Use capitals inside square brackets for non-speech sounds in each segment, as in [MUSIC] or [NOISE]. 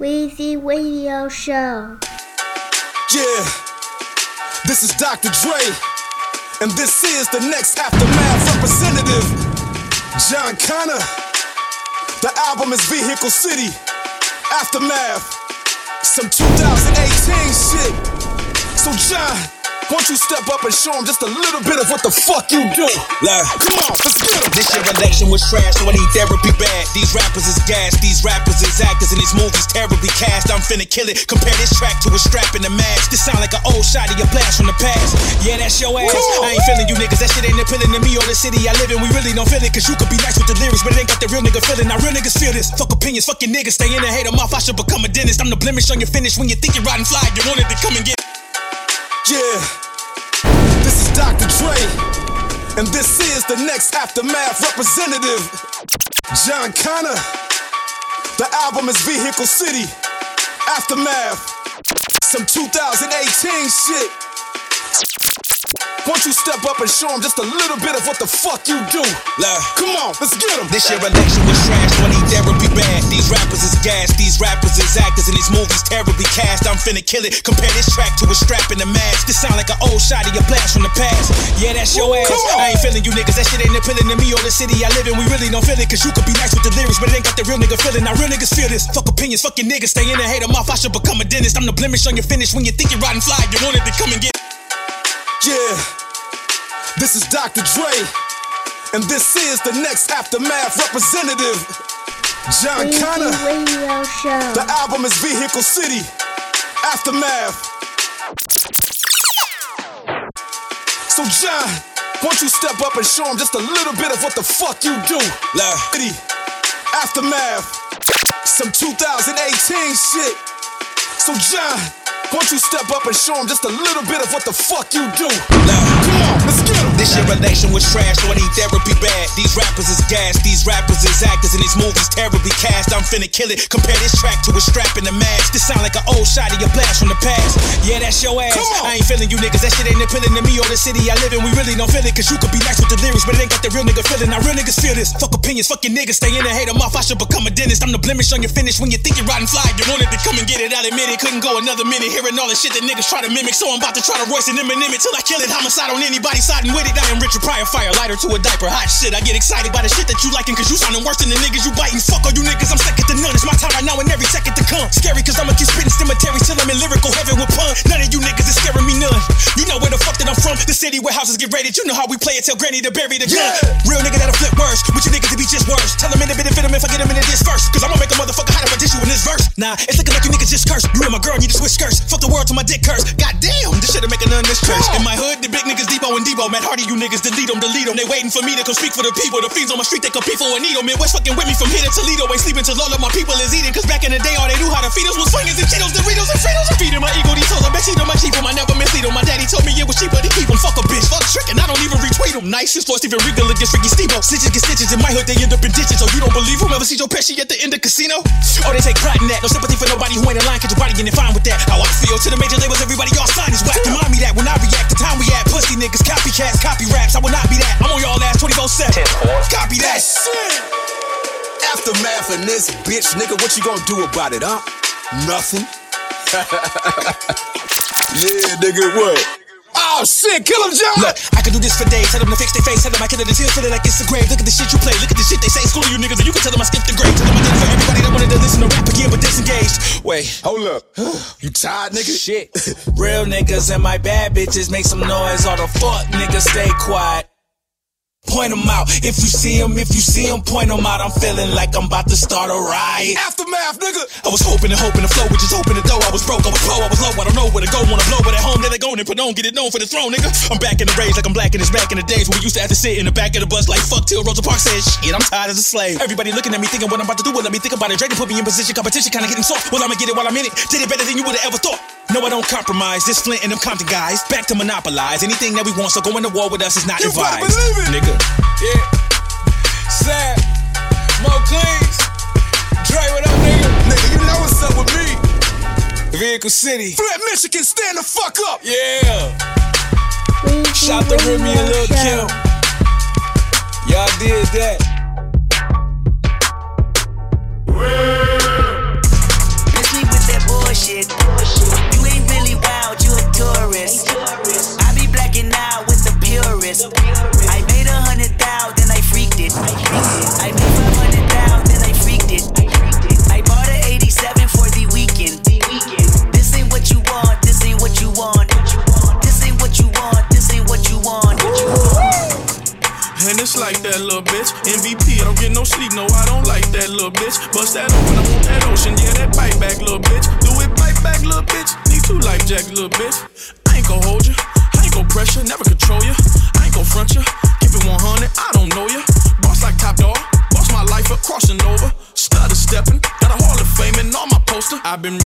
Weezy Radio Show. Yeah, this is Dr. Dre, and this is the next Aftermath representative, Jon Connor. The album is Vehicle City, Aftermath, some 2018 shit. So, Jon, won't you step up and show him just a little bit of what the fuck you do? Like, Come on, let's get him. This year election was trash, so I need therapy bad. These rappers is gas, these rappers is actors, and these movies terribly cast. I'm finna kill it. Compare this track to a strap in the mask. This sound like an old shot of your blast from the past. Yeah, that's your ass. I ain't feeling you niggas. That shit ain't appealing to me or the city I live in. We really don't feel it, cause you could be nice with the lyrics, but it ain't got the real nigga feeling. Now real niggas feel this. Fuck opinions, fucking niggas. Stay in and hate them off. I should become a dentist. I'm the blemish on your finish when you think you're riding fly. You wanted to come and get. Yeah, this is Dr. Dre, and this is the next Aftermath representative, Jon Connor. The album is Vehicle City, Aftermath, some 2018 shit. Won't you step up and show him just a little bit of what the fuck you do? Like, Come on, let's get him. This year election was trash, need therapy bad. These rappers is gas, these rappers is actors, and these movies terribly cast. I'm finna kill it. Compare this track to a strap in the mask. This sound like an old shot of your blast from the past. Yeah, that's your ass. I ain't feeling you niggas. That shit ain't appealing to me or the city I live in. We really don't feel it, cause you could be nice with the lyrics, but it ain't got the real nigga feeling. Now real niggas feel this. Fuck opinions, fucking niggas. Stay in and hate them off. I should become a dentist. I'm the blemish on your finish when you think you're riding fly. You wanted to come and get. Yeah, this is Dr. Dre, and this is the next Aftermath representative, Jon Connor. Radio Show. The album is Vehicle City, Aftermath. So, Jon, won't you step up and show him just a little bit of what the fuck you do? Like, City, Aftermath, some 2018 shit. So, Jon, won't you step up and show him just a little bit of what the fuck you do? like. Come on, let's get him. This year election was trash, so I need therapy bad. These rappers is gas, these rappers is actors, and these movies terribly cast. I'm finna kill it. Compare this track to a strap in the mask. This sound like an old shot of your blast from the past. Yeah, that's your ass. I ain't feeling you niggas. That shit ain't appealing to me or the city I live in. We really don't feel it, cause you could be nice with the lyrics, but it ain't got the real nigga feeling. Now real niggas feel this. Fuck opinions, fucking niggas. Stay in and hate them off. I should become a dentist. I'm the blemish on your finish when you think you're riding fly. You wanted to come and get it. I'll admit it. Couldn't go another minute hearing all the shit that niggas try to mimic. So I'm about to try to Royce and Eminem it till I kill it. Homicide on anybody siding with it. I am Richard Pryor, fire lighter to a diaper. Hot shit. I get excited by the shit that you liking, cause you sounding worse than the niggas you biting. Fuck all you niggas, I'm second to none. It's my time right now and every second to come. Scary cause I'ma keep spitting cemeteries till I'm in lyrical heaven with pun. None of you niggas is scaring me none. You know where the fuck that I'm from. The city where houses get raided. You know how we play it. Tell granny to bury the gun. Yeah. Real nigga that'll flip worse. With you niggas to be just worse. Tell them in a bit of fit if I get them into this first. Cause I'ma make a motherfucker hide I dish you in this verse. Nah, it's looking like you niggas just cursed. You and my girl need to switch skirts. Fuck the world till my dick curse. God damn, this shit'll make a none this church. In my hood, the big niggas Debo and Debo. Matt Hardy, you niggas delete them, delete them. They waiting for me to come speak for the people. The fiends on my street, they compete for a needle. Man, what's fucking with me from here to Toledo? Ain't sleeping till all of my people is eating. Cause back in the day, all they knew how to feed us was swingers and Cheetos, Doritos, and Fritos. I'm feeding my ego these hoes. I bet on my cheap 'em. I never miss mislead 'em. My daddy told me it was cheaper to keep 'em. Fuck a bitch, fuck trick, and I don't even retweet 'em. Nice, his voice even regal against Ricky Stevo. Stitches get stitches in my hood, they end up in ditches. Oh, you don't believe whoever sees your Pesci at the end of casino? Oh, they take pride in that. No sympathy for nobody who ain't in line, cause your body getting fine with that. How I feel to the major labels, everybody y'all sign is whack. Remind me that when I react, the time we at. Pussy niggas, copycats, copy raps. I will not be that. I'm on y'all ass 24 7. Copy that. That's it. Aftermath in this bitch, nigga. What you gonna do about it, huh? Nothing. [LAUGHS] yeah, nigga, what? Oh shit, kill him, Jon. Look, I could do this for days. Tell them to fix their face. Tell them I kill it until feeling like it's a grave. Look at the shit you play. Look at the shit they say. School you niggas, and you can tell them I skipped the grade. Tell them I did it for everybody that wanted to listen to rap again, but disengaged. Wait. Hold up. [SIGHS] you tired, nigga? Shit. [LAUGHS] Real niggas and my bad bitches make some noise. All the fuck niggas stay quiet. Point 'em out. If you see 'em, if you see 'em, point 'em out. I'm feeling like I'm about to start a riot. Aftermath, nigga. I was hoping and hoping to flow, with just hoping to go. I was broke, I was low, I was low. I don't know where to go. Wanna blow, but at home, there they go and put on, get it known for the throne, nigga. I'm back in the rage like I'm black in this back in the days when we used to have to sit in the back of the bus like fuck till Rosa Parks said shit. I'm tired as a slave. Everybody looking at me thinking what I'm about to do. Well, let me think about it. Drake put me in position, competition kinda getting soft. Well, I'ma get it while I'm in it. Did it better than you would've ever thought. No, I don't compromise. This Flint and them Compton guys back to monopolize anything that we want. So going to war with us is not You advised, believe it. Nigga. Yeah. Sad. Mo Cleans. Dre, what up, nigga? Nigga, you know what's up with me. Vehicle City. Flint, Michigan, stand the fuck up. Yeah. Weezy Shout to Remy and Radio Lil Kim. Y'all did that. dislike that little bitch. MVP, I don't get no sleep, no, I don't like that little bitch. Bust that open, I want that ocean, yeah, that bite back, little bitch. Do it, bite back, little bitch. Need two life jacks, little bitch. I ain't gon' hold you, I ain't gon' pressure, never control you. I ain't gon' front you, keep it 100, I don't know you. Boss like top dog, boss my life up, crossing over. Stutter stepping, got a Hall of Fame in all my poster. I've been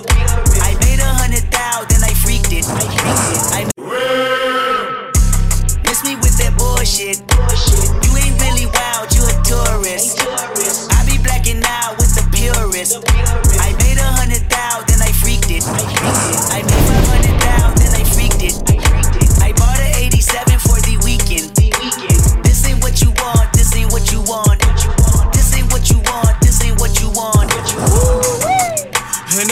purist. I made a hundred thou, then I freaked it. I Miss me with that bullshit.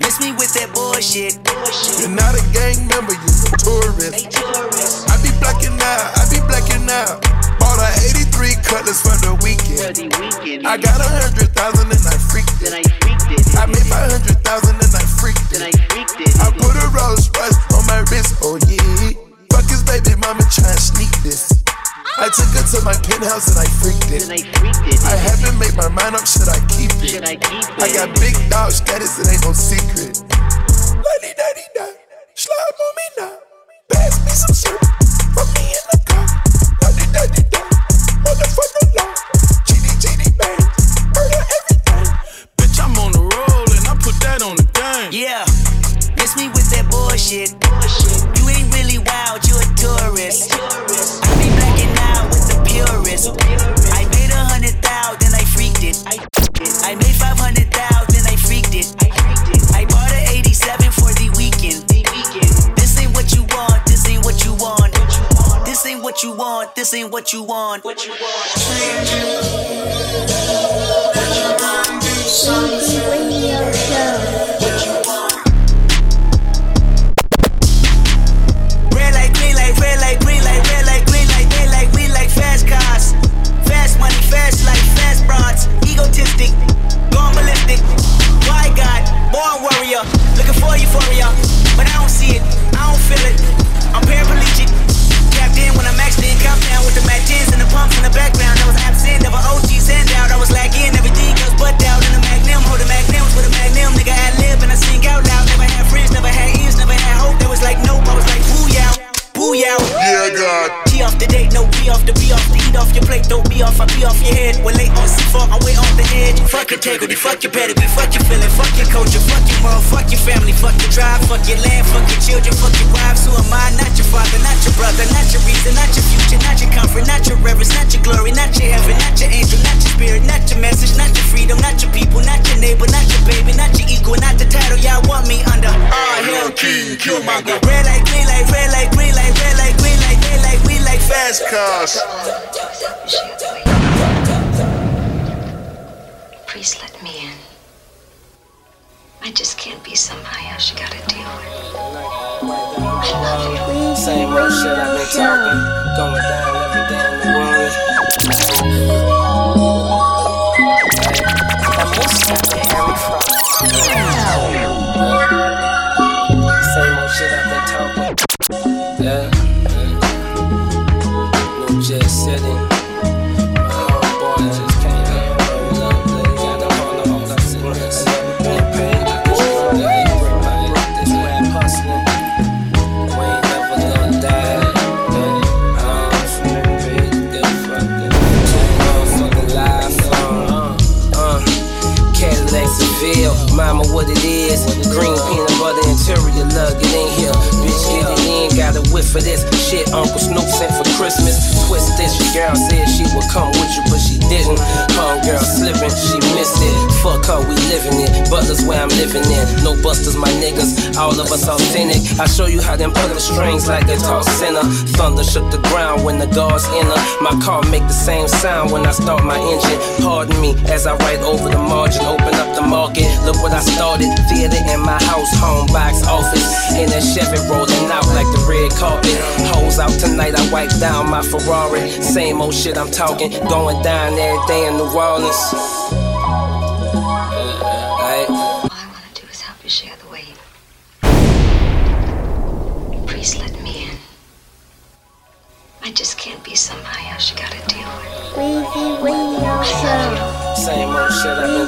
Miss me with that bullshit. You're not a gang member, you're a tourist. I be blacking out, I be blacking out. Bought a 83 cutlass for the weekend. I got a hundred thousand and I freaked it. I made five hundred thousand and I freaked it. I put a Rolls Royce on my wrist, oh yeah. Fuck his baby mama try and sneak this. I took her to my penthouse and I freaked it. I haven't made my mind up, should I it? I got big dog status, it ain't no secret. Lady daddy da, slide on me now. Pass me some syrup, put me in the car. Lady daddy ain't what you want. What you want? Weezy Radio be off, I be off your head. When late on C4, I way off the edge. Fuck integrity, fuck your pedigree, fuck your feeling, fuck your culture, fuck your mom, fuck your family, fuck your drive, fuck your land, fuck your children, fuck your wives. Who am I? Not your father, not your brother, not your reason, not your future, not your comfort, not your reverence, not your glory, not your heaven, not your angel, not your spirit, not your message, not your freedom, not your people, not your neighbor, not your baby, not your equal, not the title y'all want me under. All hell king, Killmonger. Red light, green light, red light, green light, red light, green light, they like we like fast Cars. Please let me in. I just can't be somebody else you gotta deal with. I love you. Weezy Same old shit I've Radio been Show. talking, going down every day in the world. That música de Harry Fraud. green peanut butter interior lug, it ain't here. Bitch, get it in, got a whiff of this shit. Uncle Snoop sent for Christmas. Twist this, your girl said she would come with you, but she didn't. Home girl slipping, she missed it. Fuck her, we living it. Butler's where I'm living in. No busters, my niggas. All of us authentic. I show you how them pull the strings like guitar center. Thunder shook the ground when the guards enter. My car make the same sound when I start my engine. Pardon me as I write over the margin. Open up the market. Look what I started. Theater in my house, home box office. In that Chevy rolling out like the red carpet. Hoes out tonight, I wipe down my Ferrari. Same old shit I'm talking. Going down every day in New Orleans.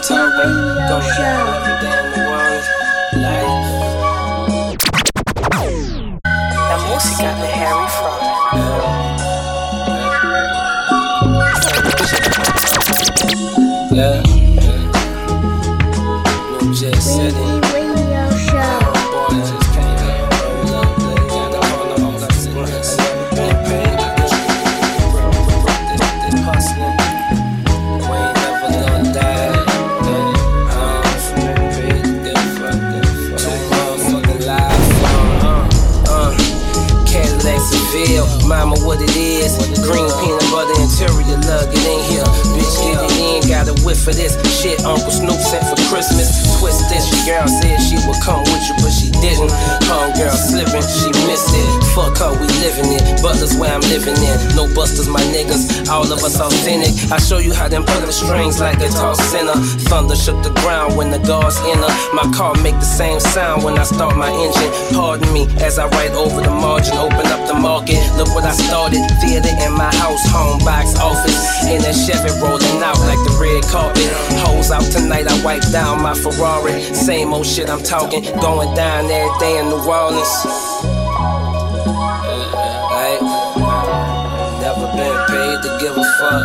Shit I've been talking. For this. Shit, Uncle Snoop sent for Christmas. Twist this, your girl said she would come with you, but didn't. Homegirl slipping, she missed it. Fuck her, we living it. Butler's where I'm living in. No busters, my niggas. All of us authentic. I show you how them pull the strings like guitar center. Thunder shook the ground when the guards enter. My car make the same sound when I start my engine. Pardon me as I write over the margin. Open up the market. Look what I started. Theater in my house, home box office. In that Chevy rolling out like the red carpet. Hoes out tonight, I wipe down my Ferrari. Same old shit I'm talking. Going down every day in New Orleans. Uh, right? Never been paid to give a fuck.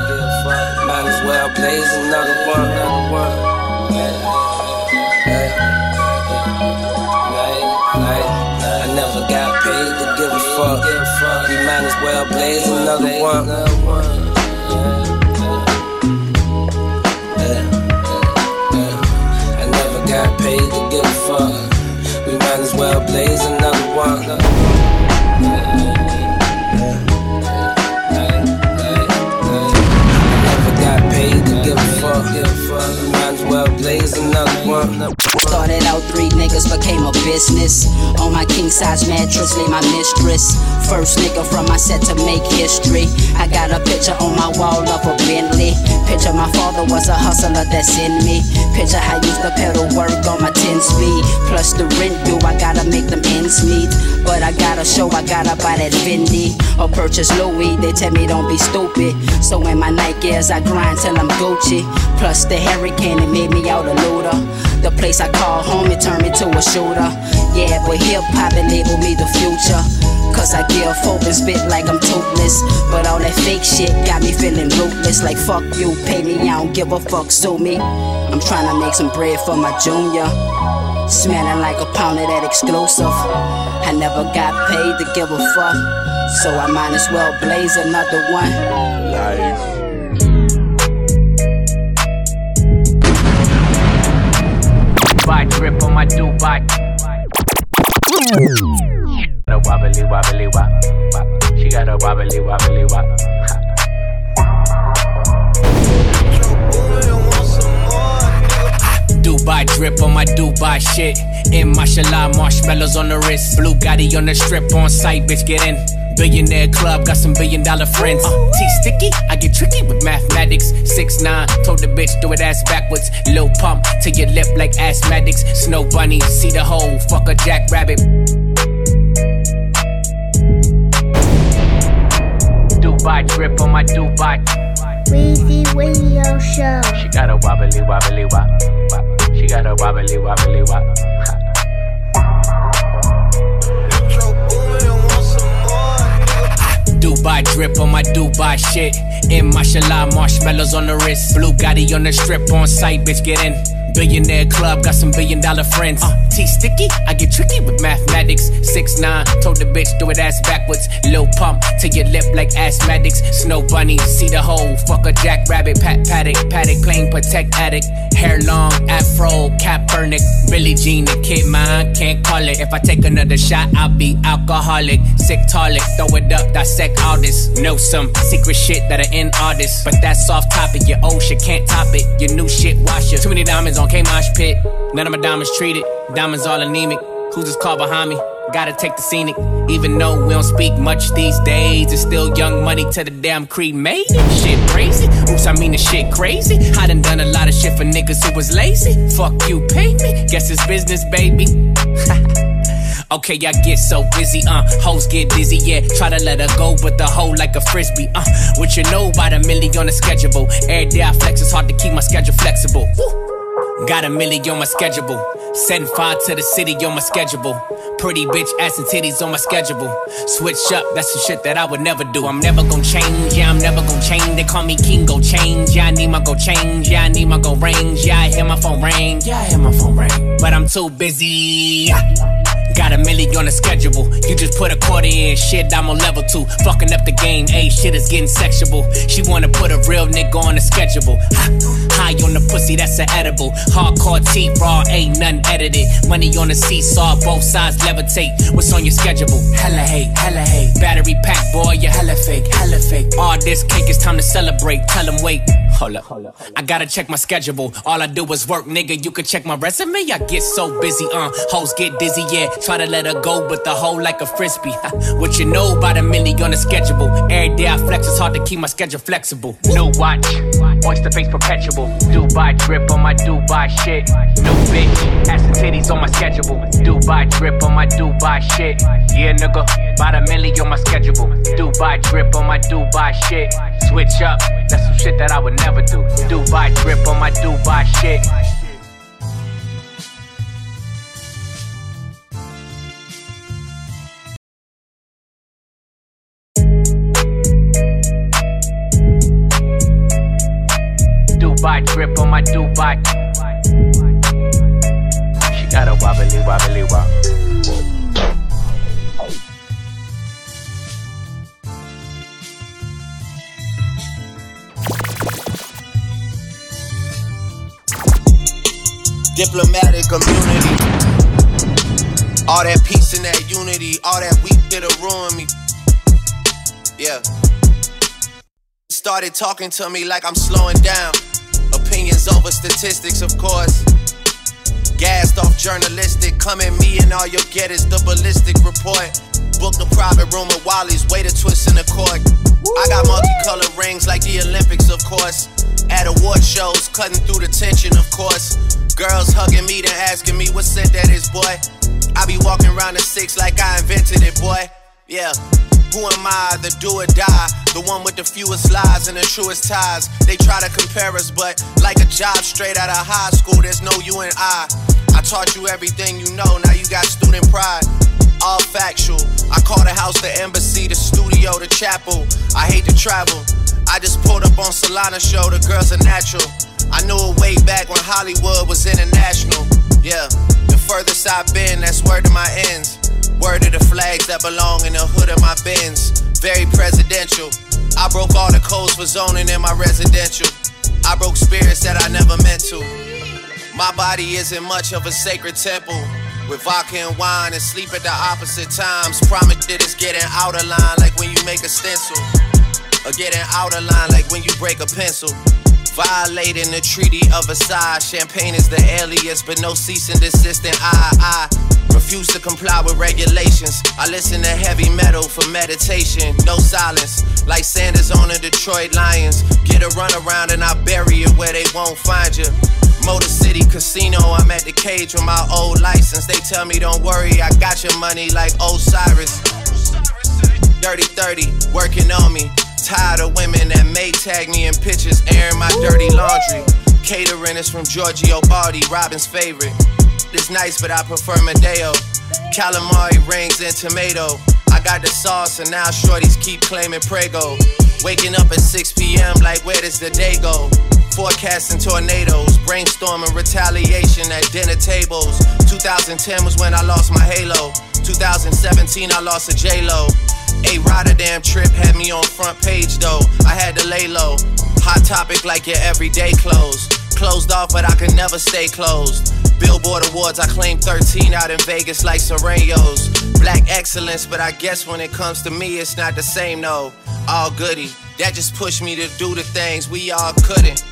Might as well blaze another one. Another one. Hey. Right, right. I never got paid to give a fuck. We might as well blaze another one. I never got paid to give a fuck. We might as well blaze another one. Never got paid to give a fuck. Might as well blaze another one. Started out three niggas, became a business. On my king size mattress, lay my mistress. First nigga from my set to make history. I got a picture on my wall of a Bentley. Picture my father was a hustler that's in me. Picture how I used to pedal work on my 10 speed. Plus the rent due, I gotta make them ends meet. But I gotta show, I gotta buy that Fendi. Or purchase Louis, they tell me don't be stupid. So in my night gears, I grind till I'm Gucci. Plus the hurricane, it made me out a looter. The place I call home, it turned me to a shooter. Yeah, but hip hop, it labeled me the future. Cause I give hope and spit like I'm toothless. But all that fake shit got me feeling ruthless. Like fuck you, pay me, I don't give a fuck, sue me. I'm trying to make some bread for my junior. Smelling like a pound of that exclusive. I never got paid to give a fuck. So I might as well blaze another one. Dubai drip on my Dubai. A wobbly wobbly wop. She got a wobbly wobbly wop. Dubai drip on my Dubai shit. In mashallah, marshmallows on the wrist. Blue Gotti on the strip on site, bitch, get in. Billionaire club, got some billion dollar friends. Uh, T sticky, I get tricky with mathematics. Six nine, told the bitch do it ass backwards. Lil pump to your lip like asthmatics. Snow bunny, see the hole, fuck a jackrabbit. Dubai drip on my Dubai. Weezy Radio Show. She got a wobbly wobbly wop. wop. She got a wobbly wobbly wop. Dubai drip on my Dubai shit. In mashallah, marshmallows on the wrist. Blue Gotti on the strip on site, bitch, get in. Billionaire club, got some billion dollar friends. Uh, T sticky, I get tricky with mathematics. Six nine, told the bitch do it ass backwards. Lil pump to your lip like asthmatics. Snow bunny, see the hole. Fuck a jackrabbit, pat paddock, paddock, plain protect addict. Hair long, afro, cap burnick. Billie Jean, the kid mine, can't call it. If I take another shot, I'll be alcoholic. Sick toilet, throw it up, dissect all this. Know some secret shit that are in artists. But that's off topic, your old shit can't top it. Your new shit, wash it. Too many diamonds on K Mosh Pit. None of my diamonds treated. Diamonds all anemic. Who's this car behind me? Gotta take the scenic. Even though we don't speak much these days, it's still young money to the damn cremated. Shit crazy. Oops, I mean the shit crazy. I done done a lot of shit for niggas who was lazy. Fuck you, pay me. Guess it's business, baby. [LAUGHS] Okay, I get so busy, uh, hoes get dizzy, yeah. Try to let her go, but the hoe like a frisbee, uh. What you know about a million on the schedule? Every day I flex, it's hard to keep my schedule flexible. Woo. Got a million on my schedule. Setting fire to the city on my schedule. Pretty bitch ass and titties on my schedule. Switch up, that's the shit that I would never do. I'm never gonna change, yeah, I'm never gonna change. They call me King, go change. Yeah, I need my go change. Yeah, I need my go range. Yeah, I hear my phone ring. Yeah, I hear my phone ring. But I'm too busy. Got a million on the schedule. You just put a quarter in, shit, I'm on level two. Fucking up the game, A shit is getting sexual. She wanna put a real nigga on the schedule. High on the pussy, that's an edible. Hardcore T raw, ain't nothing edited. Money on the seesaw, both sides levitate. What's on your schedule? Hella hate, hella hate. Battery pack, boy, you hella fake, hella fake. All this cake, it's time to celebrate. Tell them wait. Hold up. I gotta check my schedule. All I do is work, nigga. You can check my resume. I get so busy, uh. Hoes get dizzy, yeah. Try to let her go, but the hoe like a frisbee. what you know about a milli on the schedule? Every day I flex, it's hard to keep my schedule flexible. New watch, oyster face perpetual. Dubai drip on my Dubai shit. New bitch, ass and titties on my schedule. Dubai drip on my Dubai shit. Yeah, nigga, about a milli on my schedule. Dubai drip on my Dubai shit. Switch up, that's some shit that I would never do. Dubai drip on my Dubai shit. Dubai drip on my Dubai. She got a wobbly wobbly wop. Diplomatic immunity. All that peace and that unity, all that weak it'll ruin me. Yeah. Started talking to me like I'm slowing down. Opinions over statistics, of course. Gassed off journalistic. Come at me and all you'll get is the ballistic report. Booked a private room at Wally's, way to twist in the court. I got multicolored rings like the Olympics, of course. At award shows, cutting through the tension, of course. Girls hugging me, then asking me what scent that is, boy. I be walking around the six like I invented it, boy. Yeah. Who am I, the do or die? The one with the fewest lies and the truest ties. They try to compare us, but like a job straight out of high school, there's no you and I. I taught you everything you know, now you got student pride. All factual. I call the house the embassy, the studio, the chapel. I hate to travel. I just pulled up on Solana show, the girls are natural. I knew it way back when Hollywood was international. Yeah, the furthest I've been, that's word to my ends. Word of the flags that belong in the hood of my bins. Very presidential. I broke all the codes for zoning in my residential. I broke spirits that I never meant to. My body isn't much of a sacred temple. With vodka and wine and sleep at the opposite times. Promise that it's getting out of line like when you make a stencil. Or getting out of line like when you break a pencil. Violating the Treaty of Versailles. Champagne is the alias, but no cease and desist. And I, I refuse to comply with regulations. I listen to heavy metal for meditation. No silence, like Sanders on the Detroit Lions. Get a run around and I bury it where they won't find you. Motor City Casino, I'm at the cage with my old license. They tell me, don't worry, I got your money like Osiris. Dirty 30, working on me. Tired of women that may tag me in pictures, airing my dirty laundry. Catering is from Giorgio Baldi, Robyn's favorite. It's nice, but I prefer Madeo. Calamari rings and tomato. I got the sauce, and now shorties keep claiming Prego. Waking up at 6 p.m., like where does the day go? Forecasting tornadoes, brainstorming retaliation at dinner tables. 2010 was when I lost my halo. 2017 I lost a J-Lo. A Rotterdam trip had me on front page though. I had to lay low. Hot topic like your everyday clothes. Closed off, but I could never stay closed. Billboard Awards, I claim 13 out in Vegas like Serenos. Black excellence, but I guess when it comes to me, it's not the same, though. All goody. That just pushed me to do the things we all couldn't.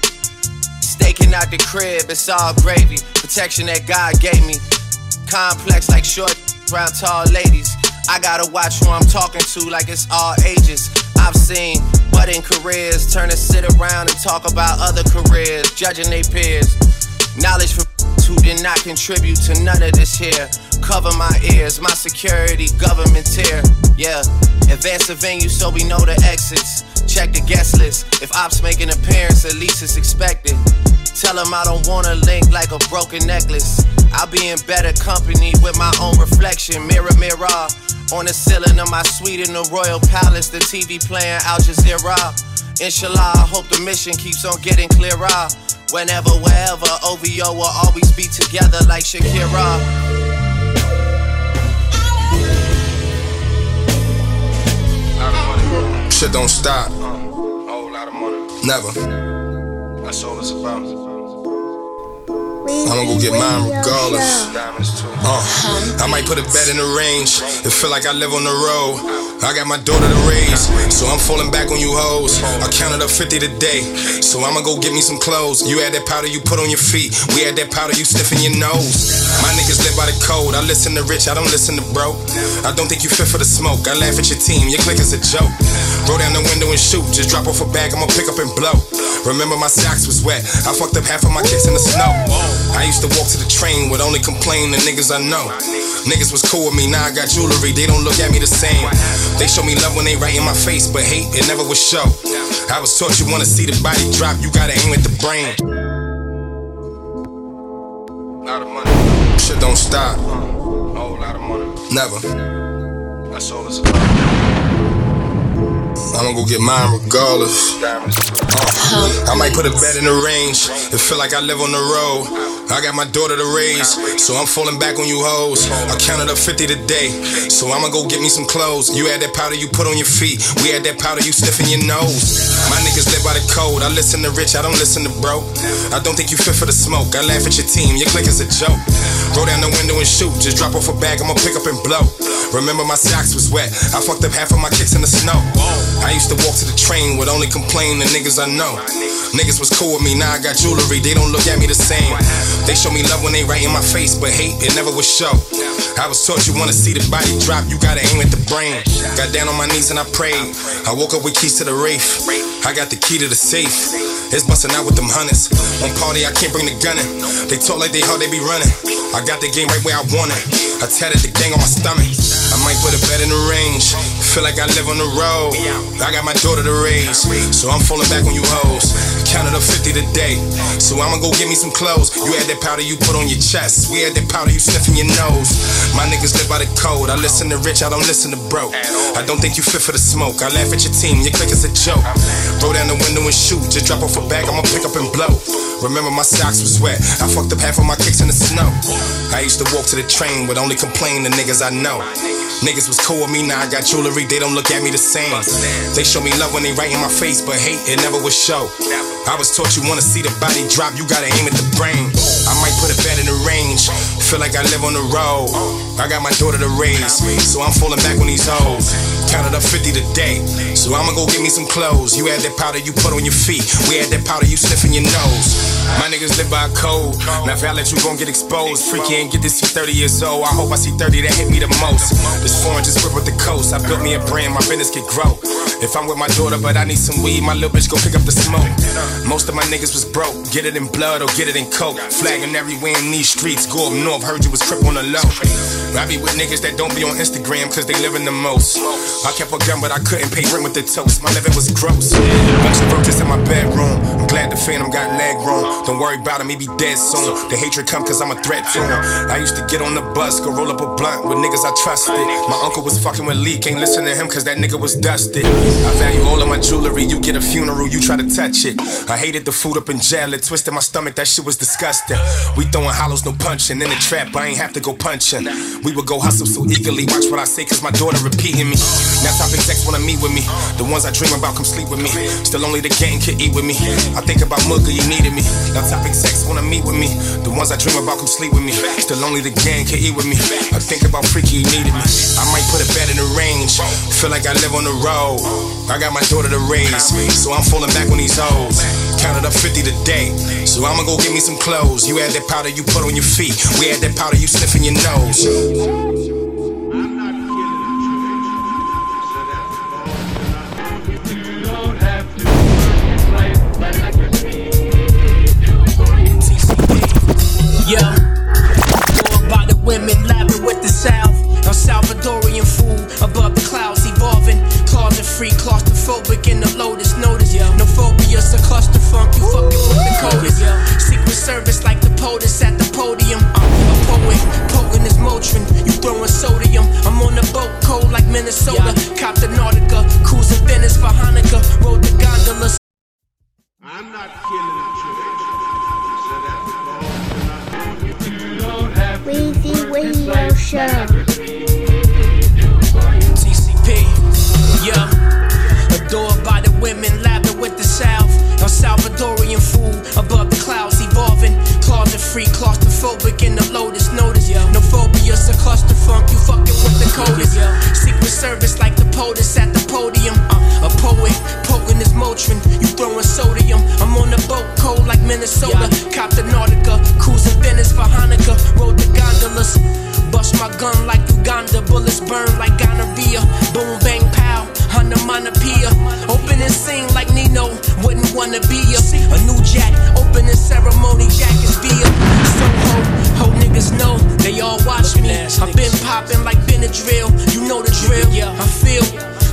Staking out the crib, it's all gravy. Protection that God gave me. Complex like short round tall ladies. I gotta watch who I'm talking to like it's all ages. I've seen budding careers turn to sit around and talk about other careers, judging their peers. Knowledge for who did not contribute to none of this here. Cover my ears, my security, government tier. Yeah, advance the venue so we know the exits. Check the guest list. If ops make an appearance, at least it's expected. Tell them I don't wanna link like a broken necklace. I'll be in better company with my own reflection. Mirror, mirror. On the ceiling of my suite in the Royal Palace, the TV playing Al Jazeera. Inshallah, I hope the mission keeps on getting clearer. Whenever, wherever, OVO will always be together like Shakira. Shit don't stop. Uh, whole lot of money. Never. That's all it's about. I'ma go get mine regardless. Uh, I might put a bet in the range. It feel like I live on the road. I got my daughter to raise, so I'm falling back on you hoes. I counted up 50 today, so I'ma go get me some clothes. You had that powder you put on your feet, we had that powder you sniff in your nose. My niggas live by the code. I listen to rich, I don't listen to bro. I don't think you fit for the smoke. I laugh at your team, your clique is a joke. Roll down the window and shoot, just drop off a bag, I'ma pick up and blow. Remember my socks was wet, I fucked up half of my kicks in the snow. I used to walk to the train, would only complain to niggas I know. Niggas was cool with me, now I got jewelry, they don't look at me the same. They show me love when they right in my face, but hate, it never was show. I was taught you wanna see the body drop, you gotta aim at the brain. Lot of money. Shit don't stop, uh, Whole lot of money. never. That's all it's about. I'ma go get mine regardless. Uh, I might put a bed in the range. It feel like I live on the road. I got my daughter to raise, so I'm falling back on you hoes. I counted up 50 today, so I'ma go get me some clothes. You had that powder you put on your feet, we had that powder you sniff in your nose. My niggas live by the code. I listen to rich, I don't listen to bro. I don't think you fit for the smoke. I laugh at your team, your clique is a joke. Roll down the window and shoot, just drop off a bag, I'ma pick up and blow. Remember my socks was wet, I fucked up half of my kicks in the snow. I used to walk to the train, would only complain to niggas I know. Niggas was cool with me, now I got jewelry, they don't look at me the same. They show me love when they right in my face, but hate, it never was show. I was taught you wanna see the body drop, you gotta aim at the brain. Got down on my knees and I prayed. I woke up with keys to the Wraith. I got the key to the safe. It's busting out with them hunters. On party, I can't bring the gun in. They talk like they hard, they be running. I got the game right where I want it. I tatted the gang on my stomach. I might put a bet in the range. Feel like I live on the road. I got my daughter to raise, so I'm falling back on you hoes. Counted up 50 today, so I'ma go get me some clothes. You had that powder you put on your chest. We had that powder you sniffing your nose. My niggas live by the code. I listen to rich, I don't listen to broke. I don't think you fit for the smoke. I laugh at your team, your clique is a joke. Roll down the window and shoot, just drop off a bag, I'ma pick up and blow. Remember my socks was wet. I fucked up half of my kicks in the snow. I used to walk to the train, would only complain to niggas I know. Niggas was cool with me, now I got jewelry, they don't look at me the same. They show me love when they right in my face, but hate, it never was show. I was taught you wanna see the body drop, you gotta aim at the brain. I might put a bet in the range, feel like I live on the road. I got my daughter to raise, so I'm falling back on these hoes. Counted up 50 today, so I'ma go get me some clothes. You had that powder you put on your feet, we had that powder you sniff in your nose. My niggas live by code. Now if I let you gon' get exposed, freaky ain't get to see 30 years old. I hope I see 30 that hit me the most. This foreign just whip with the coast. I built me a brand, my business can grow. If I'm with my daughter, but I need some weed, my little bitch go pick up the smoke. Most of my niggas was broke, get it in blood or get it in coke. Flagging everywhere in these streets, go up north, heard you was crip on the low. I be with niggas that don't be on Instagram cause they living the most. I kept a gun, but I couldn't pay rent with the toast. My living was gross. Bunch of roaches in my bedroom. I'm the phantom got leg room. Don't worry about him, he be dead soon. The hatred come cause I'm a threat to him. I used to get on the bus, go roll up a blunt with niggas I trusted. My uncle was fucking with Lee, can't listen to him cause that nigga was dusted. I value all of my jewelry, you get a funeral, you try to touch it. I hated the food up in jail, it twisted my stomach, that shit was disgusting. We throwing hollows, no punching. In the trap, I ain't have to go punching. We would go hustle so eagerly, watch what I say cause my daughter repeating me. Now top execs wanna meet with me. The ones I dream about come sleep with me. Still only the gang can eat with me. I think about Mugga, you needed me. Now top sex wanna meet with me. The ones I dream about come sleep with me. Still only the gang can eat with me. I think about Freaky, you needed me. I might put a bed in the range. Feel like I live on the road. I got my daughter to raise, so I'm falling back on these hoes. Counted up 50 today, so I'ma go get me some clothes. You had that powder you put on your feet. We had that powder you sniff in your nose. Minnesota. Cop the Nautica, cruising Venice for Hanukkah. Rode the gondolas. I'm not killing the. Weezy Radio Show. TCP, yeah. Adored by the women, laughing with the south. A Salvadorian fool above the clouds, evolving. Closet free, claustrophobic in the service like the POTUS at the podium. Uh, a poet, potent as Motrin. You throwing sodium. I'm on the boat cold like Minnesota. Cop the Nautica, cruising Venice for Hanukkah. Rode the gondolas. Bust my gun like Uganda. Bullets burn like gonorrhea. Boom, bang, pow. Onomatopoeia. Opening scene like Nino. Wouldn't wanna be a, a new jack. Opening ceremony, Jack is via. So ho, ho niggas know. They all watch me. I've been popping like Benadryl. You know the drill. I feel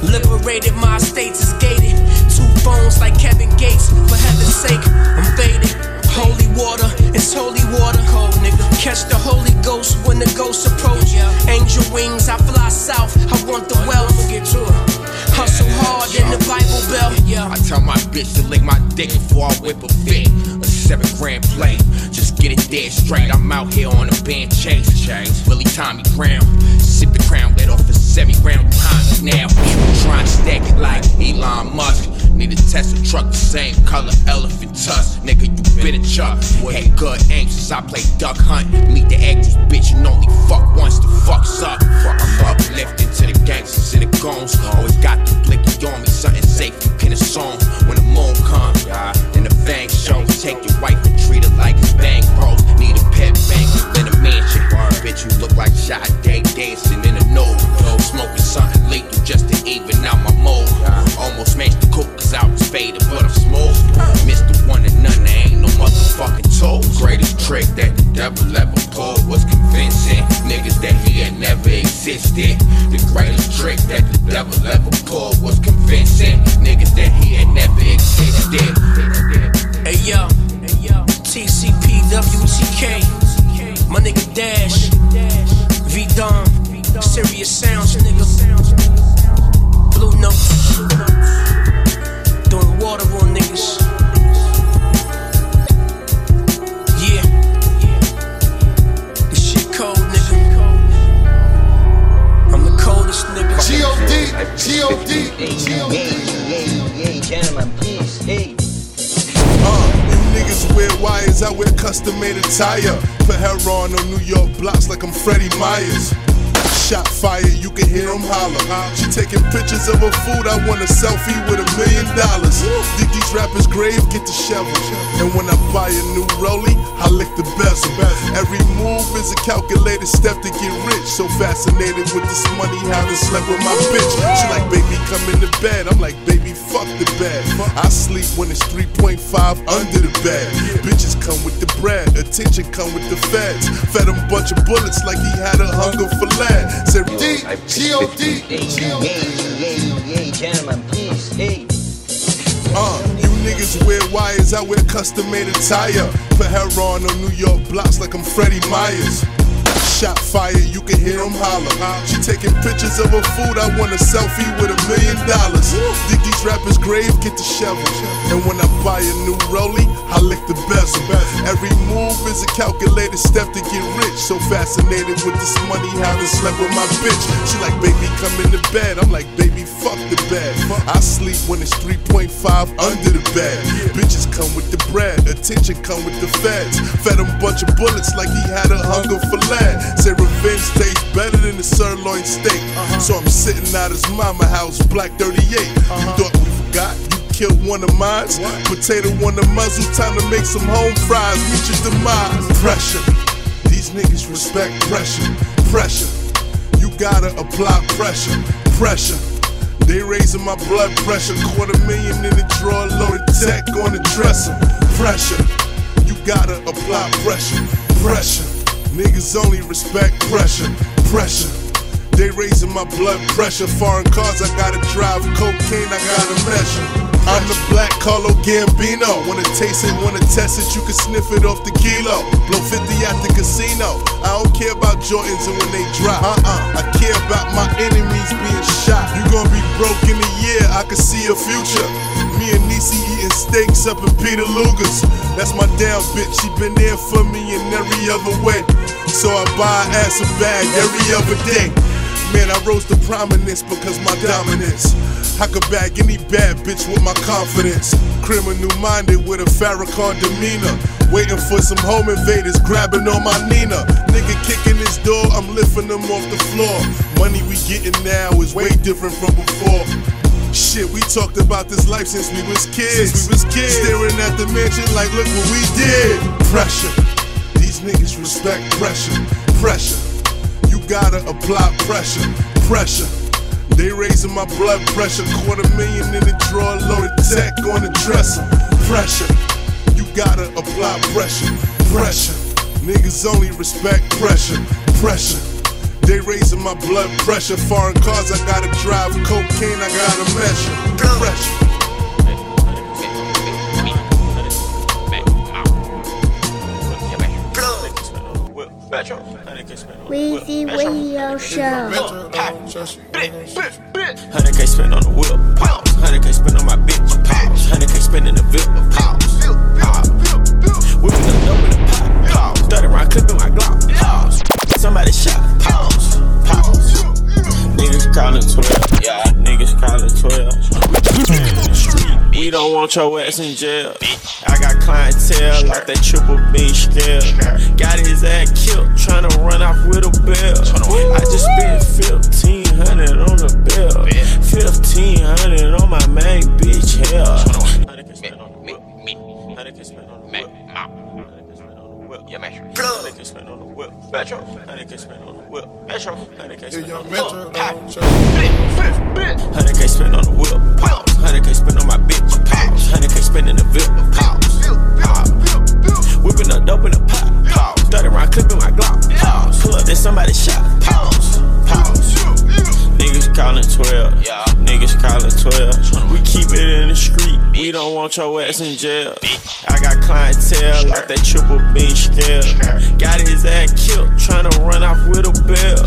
liberated. My estates is gated. Two phones like Kevin Gates. For heaven's sake, I'm faded. Holy water, it's holy water. Cold nigga. Catch the Holy Ghost when the ghost approach. Angel wings, I fly south. I want the wealth. Get to it. Hustle hard in the Bible belt. I tell my bitch to lick my dick before I whip a fit. A seven grand play, just get it dead straight. I'm out here on a band chase. Chase. Willie Tommy Brown, sip the crown, let off a semi round behind me now. Trying to stack it like Elon Musk. Need a Tesla truck, the same color, elephant tusk. Nigga, you been a chuck. Had good aim since I played duck hunt. Meet the actors, bitch, and only fuck once the fuck's up. I'm uplifting to the gangsters and the goons. Always got the blicky on me, something safe you can assume. When the moon comes, then the fang shows. Take your wife and treat her like it's bang bros. Need a pet bang a. Bitch, you look like Day dancing in a nude. Smoking something lethal just to even out my mood. Almost matched the cause I was faded, but I'm smooth. Missed the one and none, there ain't no motherfucking tool. Greatest trick that the devil ever pulled was convincing niggas that he had never existed. The greatest trick that the devil ever pulled was convincing niggas that he had never existed. Hey yo, TCP, WTK, my nigga Dash, V Dom, Serious Sounds, nigga. Blue Note, doing water on niggas. Yeah, this shit cold, nigga. I'm the coldest nigga. G.O.D. G.O.D. Hey, gentlemen, please, hey. Niggas wear wires, I wear custom made attire. Put Heron on New York blocks like I'm Freddie Myers. Shot fire, you can hear holler. She taking pictures of her food, I want a selfie with a million dollars. Dig these rappers' grave, get the shovel. And when I buy a new rollie, I lick the bezel. Every move is a calculated step to get rich. So fascinated with this money, haven't slept with my bitch. She like, baby, come in the bed. I'm like, baby, fuck the bed. I sleep when it's 3.5 under the bed. Bitches come with the bread, attention come with the feds. Fed him bunch of bullets like he had a hunger for lead. Said D, G-O-D, G-O-D. Hey, gentlemen, please, hey. Uh, you niggas wear wires, I wear custom made attire. Put Heron on New York blocks like I'm Freddie Myers. Shot fired, you can hear them holler. She taking pictures of her food, I want a selfie with a million dollars. Dig these rappers' grave, get the shovel. And when I buy a new rollie, I lick the bezel. Every move is a calculated step to get rich. So fascinated with this money, haven't slept with my bitch. She like, baby, come in the bed. I'm like, baby, fuck the bed. I sleep when it's 3.5 under the bed. Bitches come with the bread, attention come with the feds. Fed him bunch of bullets like he had a hunger for lead. Say revenge tastes better than the sirloin steak. Uh-huh. So I'm sitting at his mama house, black 38. You thought we forgot? You killed one of mine. Potato on the muzzle, time to make some home fries. Reach your demise. Pressure. These niggas respect pressure. Pressure. You gotta apply pressure. Pressure. They raising my blood pressure. Quarter million in the drawer, loaded tech on the dresser. Pressure. You gotta apply pressure. Pressure. Niggas only respect pressure. Pressure. They raising my blood pressure. Foreign cars, I gotta drive. Cocaine, I gotta measure. I'm the black Carlo Gambino. Wanna taste it, wanna test it, you can sniff it off the kilo. Blow 50 at the casino. I don't care about Jordans and when they drop. Uh-uh. I care about my enemies being shot. You gonna be broke in a year, I can see a future. Me and Nisi eating steaks up in Peter Luger's. That's my damn bitch, she been there for me in every other way. So I buy her ass a bag every other day. Man, I rose to prominence because my dominance. I could bag any bad bitch with my confidence. Criminal minded with a Farrakhan demeanor. Waiting for some home invaders grabbing on my Nina. Nigga kicking his door, I'm lifting them off the floor. Money we getting now is way different from before. Shit, we talked about this life since we was kids. Since we was kids. Staring at the mansion like, look what we did. Pressure. These niggas respect pressure. Pressure. Gotta apply pressure. Pressure. They raising my blood pressure. Quarter million in the drawer, loaded tech on the dresser. Pressure. You gotta apply pressure. Pressure. Niggas only respect pressure. Pressure. They raising my blood pressure. Foreign cars, I gotta drive. Cocaine, I gotta measure. Pressure. Weezy Radio Show. 100k spent on the whip, pause. 100k spent on my bitch, pause. 100k spent in the VIP, pause. Pause. Whipping the dope in the pot, pause. 30 round clipping my Glock, pause. Somebody shot, pause. Pause. Niggas calling 12, yeah. Niggas calling 12. We don't want your ass in jail. I got clientele like that triple B scale. Got his ass killed, tryna run off with a bell. I just spent 1500 on the bill. 1500 on my main bitch, hell. 100k spent on the whip. Metro. 100k spent on the whip. Metro. 100k um, spent on the whip. 100k spent on the whip. Pause. 100k spent on my bitch. Pause. 100k spent in the VIP. Pause. Pause. Whipping up dope in the pot. Pause. 30 round clipping my Glock. Pause. Pull up, then somebody shot. Pause. Pause. Niggas calling 12. Yeah. Niggas calling 12. We keep it in the street. We don't want your ass in jail. I got clientele like that triple B scale. Got his ass killed, tryna run off with a bill.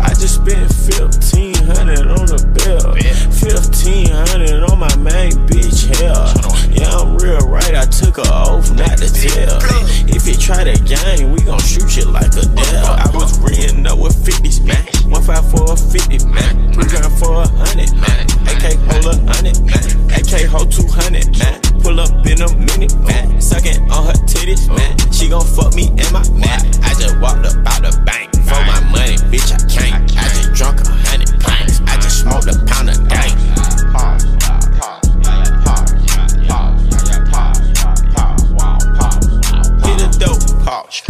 I just spent 1500 on the bill. 1500 on my main bitch, hell. Yeah, I'm real right, I took a oath not to tell. If you try the game, we gon' shoot you like a devil. I was reading up with 50s, man. One five for a 50, man. Three grand for a hundred, man. AK hold a hundred, man. AK hold 200, man. Pull up in a minute, man. Sucking on her titties, man. She gon' fuck me in my man. I just walked up out the bank. For my money, bitch, I can't. I just drunk a hundred pints. I just smoked a pound of gang. Hit a dope, pause.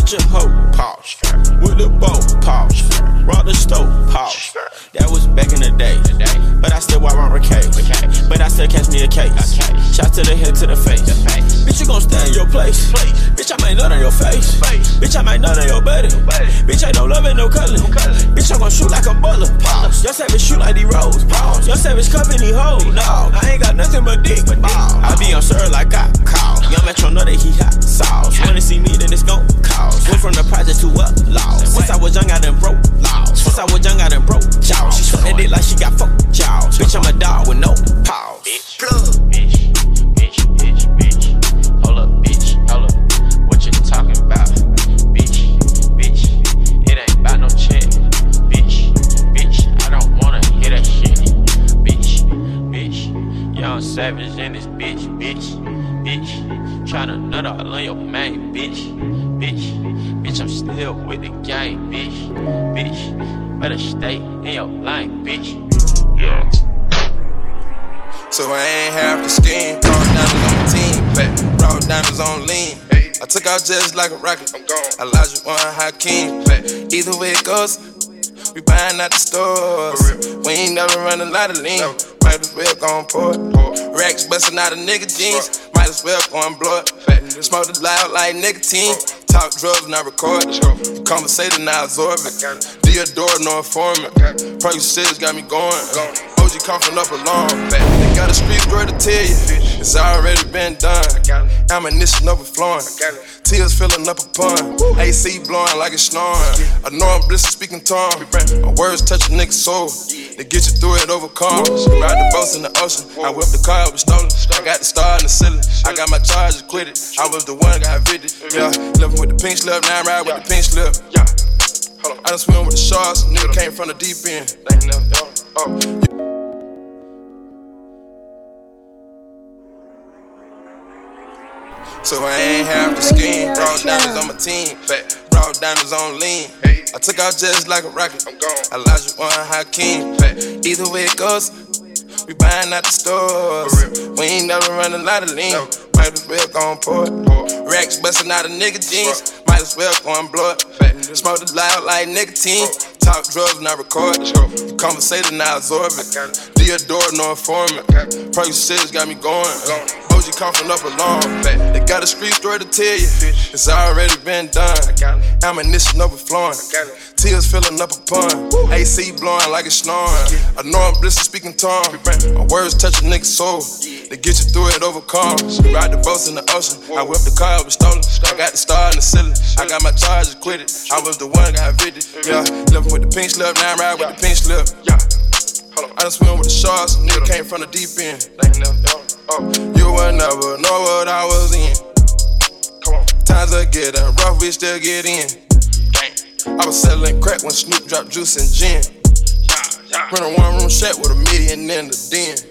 Hit your hoe, pause. With the bow, pause. Rock the stove, pause. That was back in the day. But I still walk around with. But I still catch me a case. Shot to the head, to the face. Bitch, you gon' stay in your place. Bitch, I might nut on your face. Bitch, I might nut on your buddy. Bitch, I don't love it, no cuddling. Bitch, I'm gon' shoot like a butler. Pause. Your savage shoot like the rose. Pause. Your savage company hoe. No, I ain't got nothing but dick. Ball. I be on sir like I call. Young Metro know that he hot sauce. Wanna see me, then it's gon' cause. Went from the project to a loss. Since I was no jaws. She suck that dick like she got four jaws. Bitch, I'm a dog with no paws. Plug. Hold up, bitch. Hold up. What you talking about? Bitch, bitch. It ain't about no check. Bitch, bitch. I don't wanna hear that shit. Bitch, bitch. Young savage in this bitch, bitch, bitch. Tryna nut all on your main, bitch, bitch. Bitch, I'm still with the game, bitch, bitch. Better stay in your lane, bitch. Yeah. So I ain't half the scheme. Raw diamonds on my team. Fat. Raw diamonds on lean. I took out just like a rocket. I'm gone. Olajuwon Hakeem. Fat. Either way it goes, we buying out the stores. We ain't never run a lot of lean. Might as well go and pour it. Racks busting out of nigga jeans. Might as well go and blow it. Fat. Smoke it loud like nicotine. Talk drugs, not record. Conversating, I absorb it. Theodore, no informant. Perky six got me going. OG coughing up a long back. They got a street word to tell you. It's already been done. Ammunition overflowing. Tears filling up a pond. AC blowing like it's snoring. I know I'm blister speaking tongue. My words touch a nigga's soul. They get you through it, overcome. Ride the boats in the ocean. I whipped the car, it was stolen. I got the star in the ceiling. I got my charge acquitted. I was the one got evicted. Yeah, living with the pink slip. Now I ride with the pink slip. Yeah. I done swim with the sharks. Nigga came from the deep end. Oh. So I ain't have the scheme. Raw diamonds on my team. Fat. Raw diamonds on lean. I took out just like a rocket. I'm gone. Olajuwon Hakeem. Fat. Either way it goes, we buying out the stores. We ain't never run a lot of lean. Might as well go and pour it. Racks busting out of nigga jeans. Might as well go and blow it. Smoke it loud like nicotine. Talk drugs, not record. Conversating, I absorb it. Theodore, no informant. Perky six got me going. OG coughing up a long. They got a street story to tell you. It's already been done. Ammunition overflowing. Tears filling up a pond. AC blowing like it's snoring. I know I'm blister speaking tongue. My words touch a nigga's soul. They get you through it, overcome. Ride the boats in the ocean. I whipped the car, it was stolen. I got the star in the ceiling. I got my charges quitted. I was the one that got evicted. Yeah, living with the pink slip. Now I'm ride with the pink slip. Yeah. I done swim with the sharks. Nigga came from the deep end. Oh, you will never know what I was in. Times are getting rough, we still get in. I was selling crack when Snoop dropped juice and gin. Run a one room shack with a million in the den.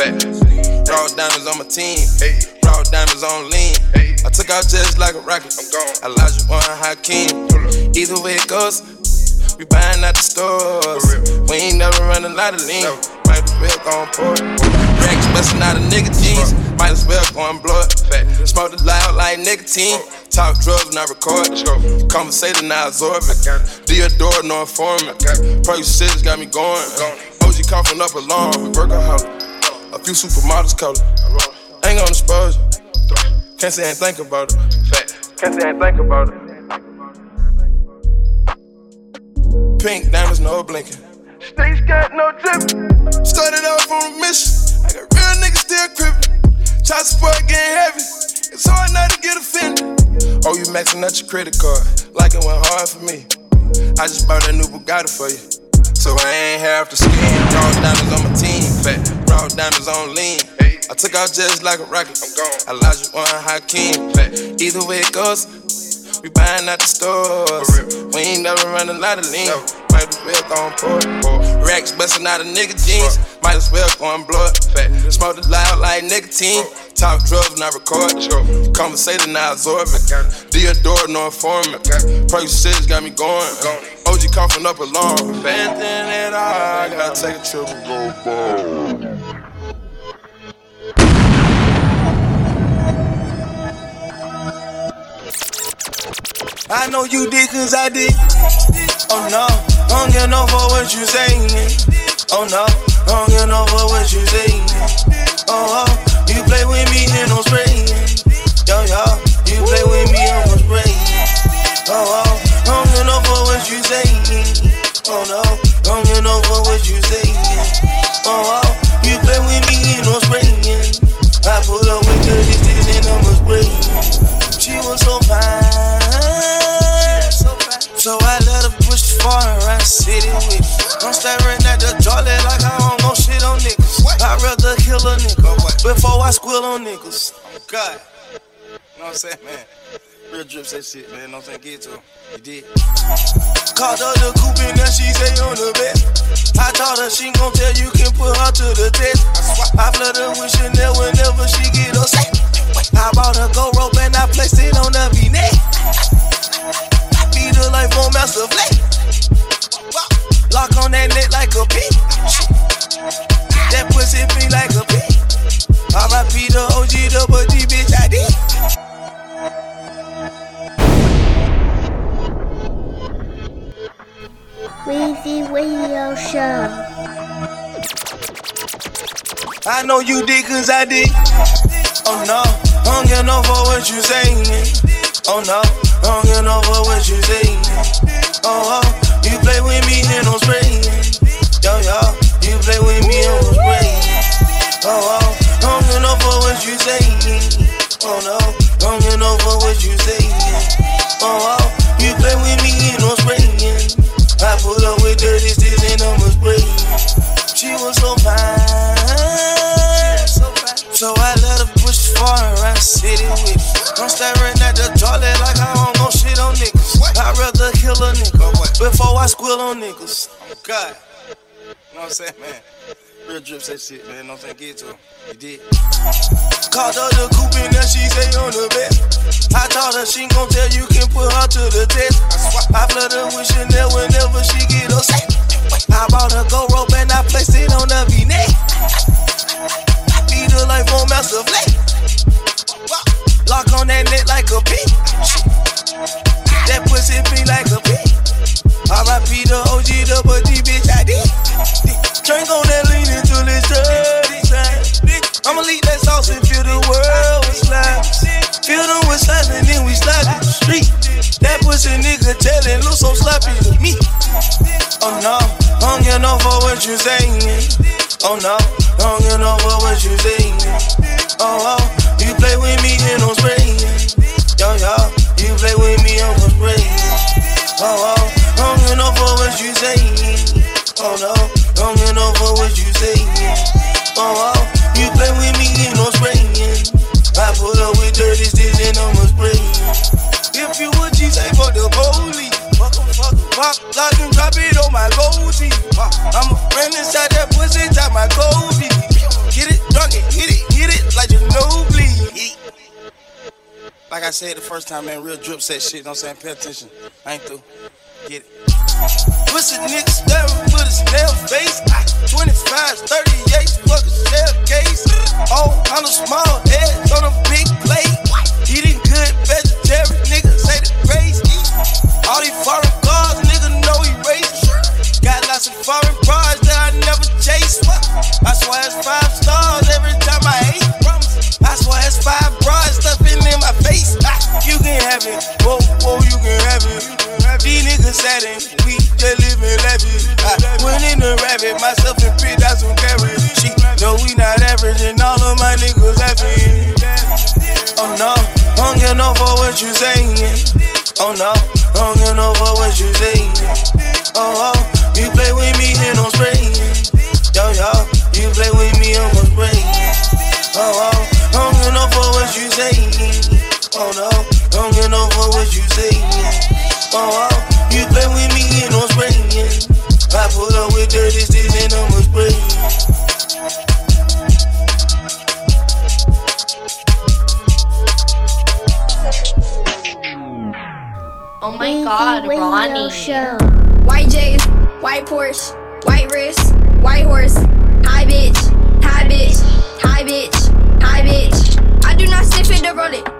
Raw diamonds on my team. Raw diamonds on lean. I took out just like a rocket. I'm gone. Olajuwon Hakeem. Either way it goes, we buying out the stores. We ain't never run a lot of lean. Might as well go and pour it. Racks busting out of nigga jeans. Might as well go and blow it. Fat. Smoke it loud like nicotine. Talk drugs, not record. Conversating, I absorb it. Theodore, no informant. Perky six got me going. OG coughing up a long. Workaholic. A few supermodels it. Ain't gonna expose you. Can't say ain't think about it. Can't say ain't think about it. Pink diamonds, no blinking. States got no drip. Started off on a mission. I got real niggas still crippin'. Child support getting heavy. It's hard not to get offended. Oh, you maxing out your credit card. Like it went hard for me. I just bought a new Bugatti for you. So I ain't half the scheme. Raw diamonds on my team. Fat. Raw diamonds on lean. I took out just like a rocket. I'm gone. Olajuwon Hakeem. Fat. Either way it goes, we buying out the stores. We ain't never run a lot of lean. Might as well and pour. Racks busting out of nigga jeans. Might as well go and blow it. Fat. Smoke it loud like nicotine. Talk drugs, not record. Conversating, I absorb it. Theodore, no informant. Perky six got me going. OG coughing up a long. Bad thing at all. I gotta take a trip and go ball. I know you did cause I did. Oh no, I don't get no for what you saying. Oh no, I don't get no for what you saying. Oh, oh, you play with me and no spraying. Yo, yo, you play with me and no spraying. Oh, oh, don't get no for what you saying. Oh no, don't get no for what you saying. Oh, oh, you play with me and no spraying. I pull up the city with me. I'm staring at the toilet like I don't know shit on niggas. I'd rather kill a nigga before I squill on niggas. God. You know what I'm saying, man? Real drips that shit, man. You know what I'm saying? Get to him. You did. Called her the coupe and now she say on the bed. I told her she gon' tell you can put her to the test. I flood her with Chanel whenever she get upset. I bought a gold rope and I placed it on the V-neck. Beat her like on master flat. Lock on that neck like a pin. That pussy be like a pin. R.I.P. the OG, the buddy bitch I did. Weezy Radio Show. I know you did cause I did. Oh no, I don't get no for what you saying. Oh no, I don't get no for what you saying. Oh, oh, you play with me and I'm spraying. Yo, yo, you play with me and I'm spraying. Oh, oh, don't no for what you saying. Oh no, don't no for what you saying. Oh, oh, you play with me and I'm spraying. I pull up with dirty sticks and I'm a spray. She was so fine. So I let her push far around city with me. I'm staring at the toilet like I don't know shit on niggas. I'd rather kill a nigga before I squill on niggas. God. You know what I'm saying, man? Real drips that shit, man. You know what I'm saying? Get to him. You did. Called her the coupe and now she say on the bed. I told her she gon' tell you can put her to the test. I flood her with Chanel whenever she get upset. I bought a gold rope and I placed it on the V-neck. Beat her like four master. Lock on that neck like a pin. That pussy be like a pin. R.I.P. the OG, the buddy bitch I did. Drink on that lean until it's dirty. I'ma leave that sauce and fill the world with slime. Fill them with slime and then we slide the street. That pussy nigga tellin' look so sloppy to me. Oh no, don't get no for what you saying. Oh no, don't get no for what you saying. Oh oh, you play with me and I'm spraying. Yo yo, you play with Oh oh, don't get no for what you saying. Oh no, don't get no for what you saying. Oh oh, you play with me and I'm spraying. I pull up with dirty sticks and I'm a spraying. If you would, G say for the police. Pop, lock and drop it on my goatee. I'm a friend inside that pussy, top my Kobe. Get it, drunk it, hit it, hit it like you know bleed. Like I said the first time, man, real drip set shit. Know what I'm saying? Pay attention. I ain't through. Get it. Pussy nigga staring with a snail face. Ah, 25, 38, fuck a case. All kind of small heads on a big plate. Eating good vegetarian, nigga say the grace. All these foreign cars, nigga know he racist. Got lots of foreign bras that I never chase. I swear it's five stars every time I ate. I swear it's five stuffing can have it, whoa, whoa, you can have it. These niggas sad and we just living lavish. I went in the rabbit, myself and Pete, that's some carry. She know we not average and all of my niggas happy. Oh no, I don't get no for what you saying. Oh no, I don't get no for what you saying. Oh oh, you play with me and I'm spraying. Yo yo, you play with me I'm spraying. Oh oh, I don't get no for what you saying. Oh no, what you saying. Oh oh, you play with me and I'm spraying. I pull up with dirty sticks and I'm a spraying. Oh my god, Ronnie. Show. White J's, white Porsche, white wrist, white horse, high bitch, high bitch, high bitch, high bitch. I do not sniff it to roll it.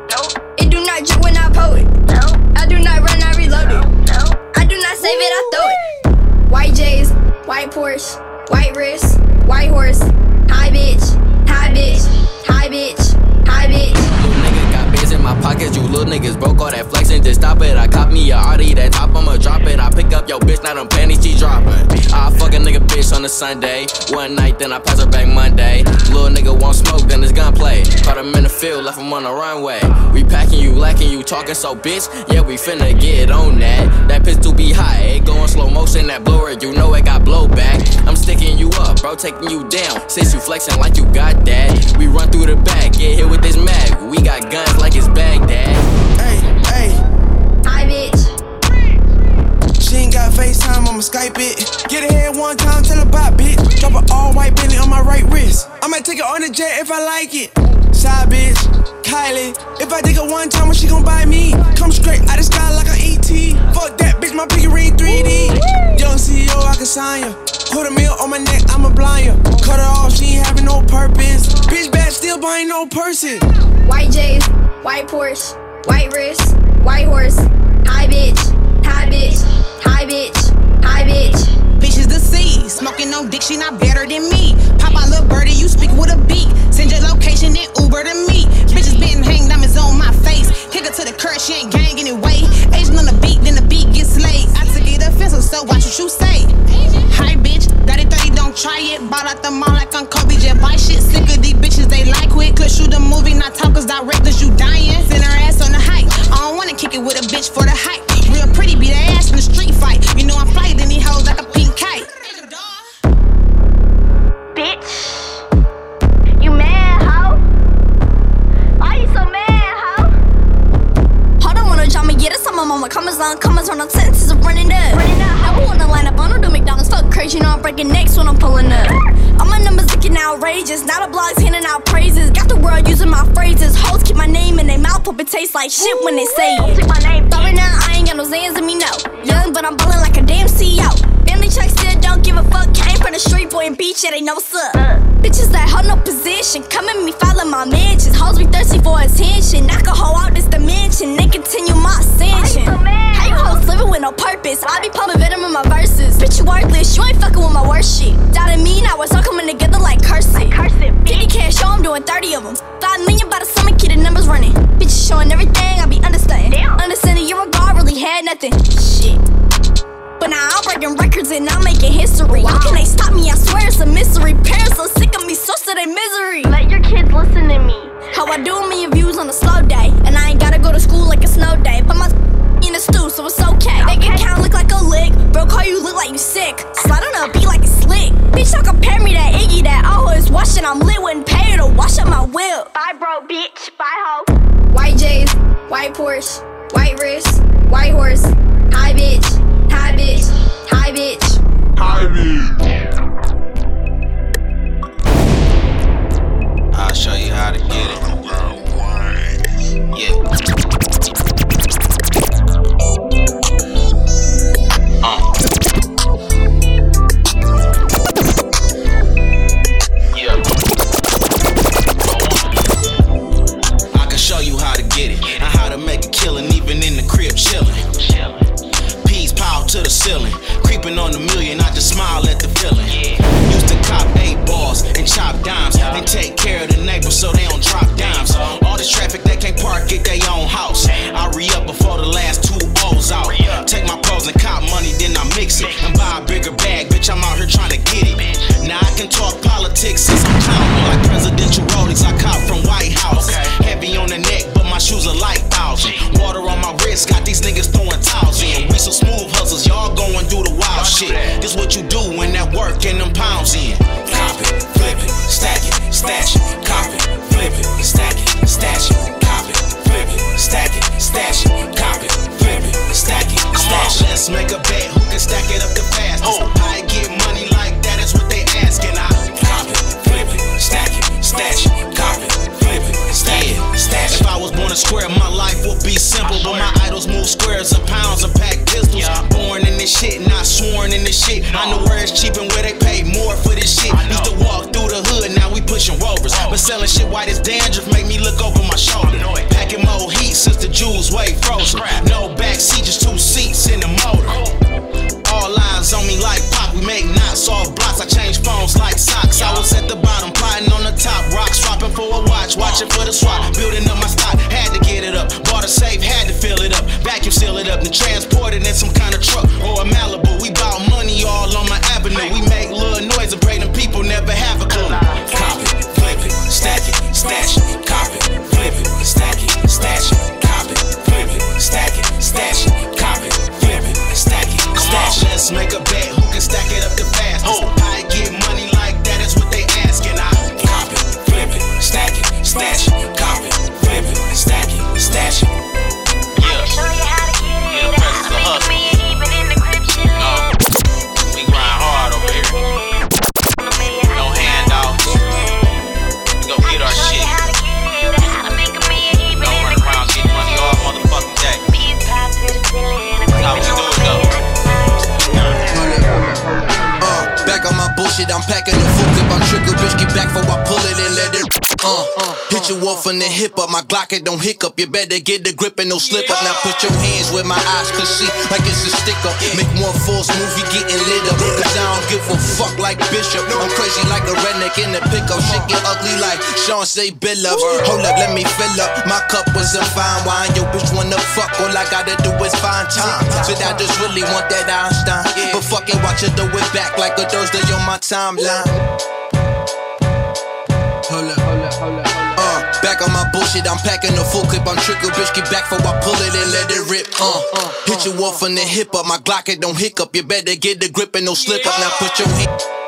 It do not drip when I pull it. No. I do not run, I reload it. No. I do not save it, I throw it. White J's, white Porsche, white wrist, white horse, high bitch, high bitch, high bitch, high bitch. Nigga got in my pockets, you little niggas broke all that flexing, just stop it. I cop me a Audi, that top, I'ma drop it. I up your bitch, now them panties she dropping. I fuck a nigga bitch on a Sunday. One night, then I pass her back Monday. Little nigga won't smoke, then it's gunplay. Caught him in the field, left him on the runway. We packing you, lacking you, talking so bitch. Yeah, we finna get on that. That pistol be high, it go in slow motion, that blower, you know it got blowback. I'm sticking you up, bro, taking you down. Since you flexing like you got that, we run through the back, get hit with this mag. We got guns like it's Baghdad. FaceTime, I'ma Skype it. Get ahead one time, tell bye, bitch. Drop an all white Bentley on my right wrist. I might take her on the jet if I like it. Side bitch, Kylie. If I take her one time, when she gon' buy me? Come straight out the sky like an ET. Fuck that bitch, my pinky ring 3D. Young CEO, I can sign ya. Put a meal on my neck, I'ma blind. Cut her off, she ain't having no purpose. Bitch bad, still buying no purses. White J's, white Porsche, white wrist, white horse. Hi, bitch. Hi, bitch. Bitch. Hi, bitch. Bitch is the sea. Smoking no dick, she not better than me. Pop out little birdie, you speak with a beat. Send your location, then Uber to me. Bitches been hang diamonds on my face. Kick her to the curb, she ain't gang anyway. Asian on the beat, then the beat gets slayed. I took it offensive, so watch what you say. Hi, bitch. Got it 30, don't try it. Bought out the mall like I'm Kobe, just buy shit. Sick of these bitches, they like quick. Could shoot a movie, not talk, cause directors, you dying. Send her ass on the hike. I don't wanna kick it with a bitch for the hype. Real pretty, beat her ass in the street fight. You know I'm flyer than these hoes like a pink kite. Bitch. You mad, hoe? Why you so mad, hoe? Hold on, wanna drama, yeah, that's my mama. Commas on, commas on, I'm sentences of running up. Never wanna line up, I don't do McDonald's. Fuck crazy, you know I'm breaking necks when I'm pulling up. All my numbers looking outrageous. Now the blogs handing out praises. Got the world using my phrases. Hoes keep my name in their mouth, hope it tastes like shit when they say it. Take my name. Sorry now, I ain't got no Zans in me, no. Young, but I'm ballin' like a damn CEO. Family check still don't give a fuck. Came from the street boy and beach, yeah, they know what's up. Bitches that hold no position. Come at me, follow my mentions. Hoes be thirsty for attention. Knock a hoe out this dimension. They continue my ascension. Living with no purpose? I be pumping venom in my verses. Bitch, you worthless. You ain't fucking with my worst shit. Doubting me, now it's all coming together like cursive. 50 cash, show I'm doing 30 of them. 5 million by the summer, kid, the numbers running. Bitches showing everything, I be understanding. Understanding your regard really had nothing. Shit. But now I'm breaking records and I'm making history. How can they stop me? I swear it's a mystery. Parents so sick of me, source of their misery. Let your kids listen to me. How I do a million views on a slow day. And I ain't gotta go to school like a snow day. But my in the stew, so it's okay. They can count look like a lick. Bro, call you look like you sick. Slide on a beat like it's slick. Bitch, don't compare me to Iggy that always washing. I'm lit, wouldn't pay her to wash up my whip. Bye, bro, bitch. Bye, hoe. White J's, white Porsche, white wrist, white horse. Hi, bitch. Hi, bitch. Hi, bitch. Hi, bitch. I'll show you how to get it. Yeah. Uh. i can show you how to get it and On the million, I just smile at the feeling. Yeah. Used to cop eight balls and chop dimes yeah. and take. You off from the hip up, my Glock it don't hiccup. You better get the grip and no slip up. Now put your hands where my eyes can see, like it's a stick up. Make one false you getting lit up. Cause I don't give a fuck like Bishop. I'm crazy like a redneck in the pickup. Shit get ugly like Chauncey Bill up. Hold up, let me fill up. My cup was a fine wine. Yo, bitch wanna fuck, all I gotta do is find time. So I just really want that Einstein. But fucking watch it throw it back like a Thursday on my timeline. Hold up, hold up, hold up. Back on my bullshit, I'm packing a full clip. I'm trigger, bitch, get back before I pull it and let it rip. Uh, hit you off on the hip up, my Glock it don't hiccup. You better get the grip and no slip up. Now put your hand.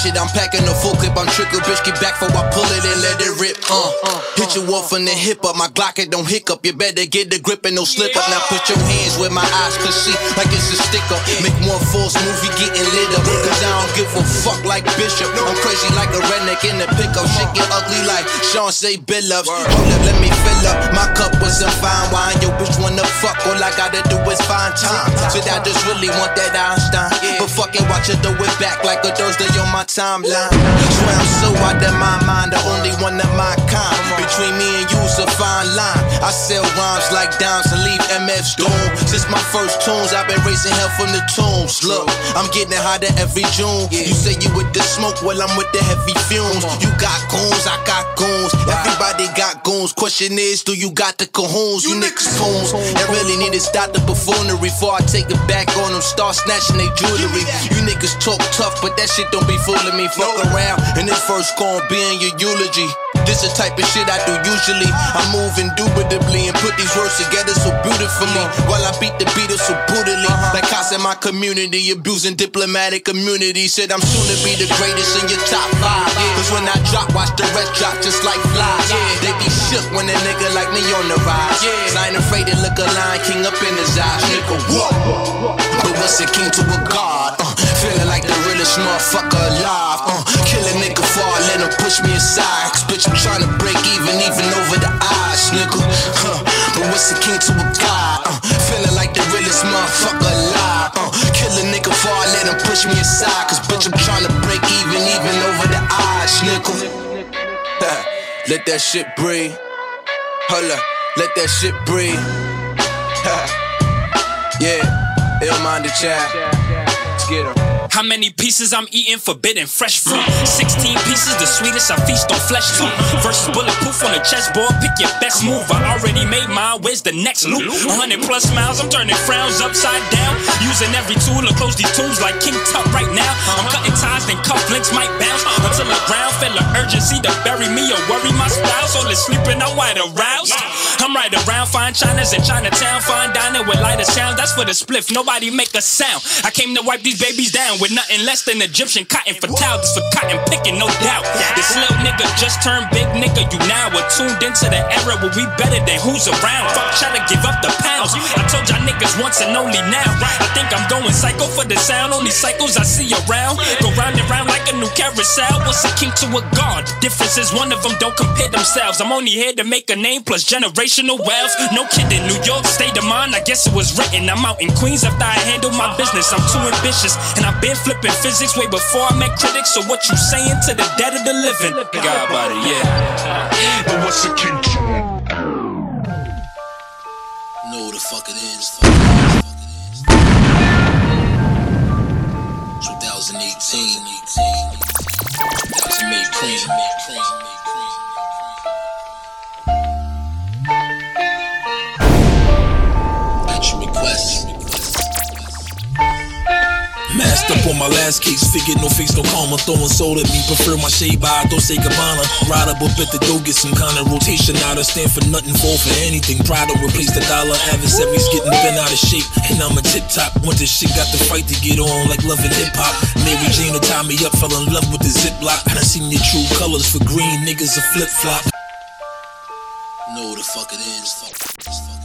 On bullshit, I'm packing a full clip. I'm trigger, bitch, get back before I pull it and let it rip. Uh, hit you off from the hip up, my Glock it don't hiccup. You better get the grip and no slip up. Now put your hands where my eyes can see, like it's a sticker. Make one false move, you getting lit up. Cause I don't give a fuck like Bishop. I'm crazy like a redneck in the pickup. Shit get ugly like Chauncey Billups. Hold up, let me fill up. My cup was a fine wine. Yo, bitch wanna fuck, all I gotta do is find time. So I just really want that Einstein. But fucking watch it throw it back like a Thursday on my timeline. Swear I'm so out of my mind, the only one of my kind. Between me and you's a fine line. I sell rhymes like dimes and leave MF's doomed. Since my first tunes, I've been raising hell from the tombs. Look, I'm getting hotter every June. You say you with the smoke, well I'm with the heavy fumes. You got goons, I got goons. Everybody got goons. Question is, do you got the cajoons? You niggas fools. I really need to stop the buffoonery before I take it back on them. Start snatching their jewelry. You niggas talk tough, but that shit don't be fooling me. Fuck around, and this first gon' be in your eulogy. This is the type of shit I do usually. I move indubitably and put these words together so beautifully. While I beat the beat so brutally. Like cops in my community, abusing diplomatic immunity. Said I'm soon to be the greatest in your top five. Cause when I drop, watch the rest drop just like flies. They be shook when a nigga like me on the rise. Cause I ain't afraid to look a lion king up in his eyes. Nigga, what? But what's a king to a god? Uh, feeling like the realest motherfucker alive. Uh, kill a nigga before I let him push me aside. Cause bitch, I'm trying to break even, even over the odds, nigga. Huh. But what's a king to a god? Uh, feeling like the realest motherfucker alive. Uh, kill a nigga before I let him push me aside. Cause bitch, I'm trying to break even, even over the odds, nigga. [LAUGHS] let that shit breathe. Hold up, let that shit breathe. [LAUGHS] yeah, ill-minded child. Let's get her. How many pieces I'm eating? Forbidden fresh fruit. 16 pieces, the sweetest I feast on flesh too. Versus bulletproof on the chessboard, pick your best move. I already made mine, where's the next loop? 100 plus miles, I'm turning frowns upside down. Using every tool to close these tombs like King Tut right now. I'm cutting ties, then cufflinks might bounce. Until the ground feel an urgency to bury me or worry my spouse. All is sleeping, I'm wide aroused. I'm right around, fine China's in Chinatown, fine dining with lighter sound. That's for the spliff, nobody make a sound. I came to wipe these babies down with nothing less than Egyptian cotton for towels. This for cotton picking, no doubt. This little nigga just turned big nigga. You now are tuned into the era where we better than who's around. Fuck, try to give up the pounds. I told y'all niggas once and only now. I think I'm going psycho for the sound. Only cycles I see around. Go round and round like a new carousel. What's a king to a god? The difference is one of them don't compare themselves. I'm only here to make a name plus generational wealth. No kidding, New York state of mind. I guess it was written. I'm out in Queens after I handle my business. I'm too ambitious and I've been been flipping physics way before I met critics. So what you saying to the dead of the living? God about it, yeah. But what's a kin? Know what the fuck it is. Fuck it is. Fuck it is. 2018. 2018. 2018. 2018. 2018. 2018. 2018. 2018. 2018. 2018. Masked up on my last case, figured no face, no karma. Throwing soul at me, prefer my shade by Dolce Gabbana. Ride up up at the door, get some kind of rotation. Now to stand for nothing, fall for anything. Pride don't replace the dollar. Adversaries getting bent out of shape, and I'm a tip top. Want this shit, got the fight to get on, like love and hip hop. Mary Jane to tie me up, fell in love with the ziplock. I seen your true colors for green niggas a flip flop. Know the fuck it is.